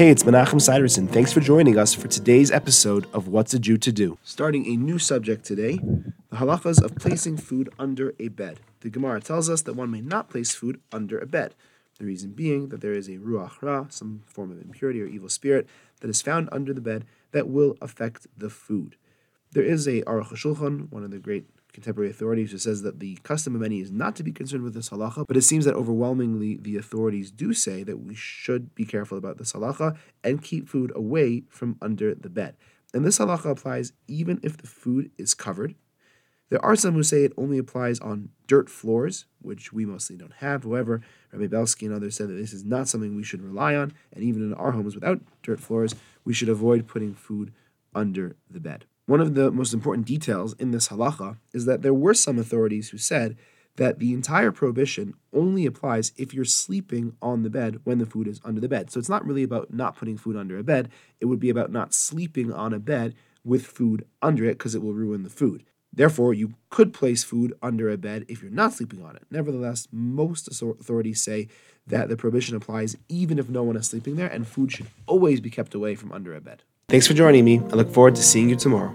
Hey, it's Menachem Siderson. Thanks for joining us for today's episode of What's a Jew to Do. Starting a new subject today, the halachas of placing food under a bed. The Gemara tells us that one may not place food under a bed. The reason being that there is a ruach ra, some form of impurity or evil spirit, that is found under the bed that will affect the food. There is a Aruch HaShulchan, one of the great contemporary authorities who says that the custom of many is not to be concerned with this halacha, but it seems that overwhelmingly the authorities do say that we should be careful about this halacha and keep food away from under the bed. And this halacha applies even if the food is covered. There are some who say it only applies on dirt floors, which we mostly don't have. However, Rabbi Belsky and others said that this is not something we should rely on, and even in our homes without dirt floors, we should avoid putting food under the bed. One of the most important details in this halacha is that there were some authorities who said that the entire prohibition only applies if you're sleeping on the bed when the food is under the bed. So it's not really about not putting food under a bed, it would be about not sleeping on a bed with food under it because it will ruin the food. Therefore, you could place food under a bed if you're not sleeping on it. Nevertheless, most authorities say that the prohibition applies even if no one is sleeping there, and food should always be kept away from under a bed. Thanks for joining me. I look forward to seeing you tomorrow.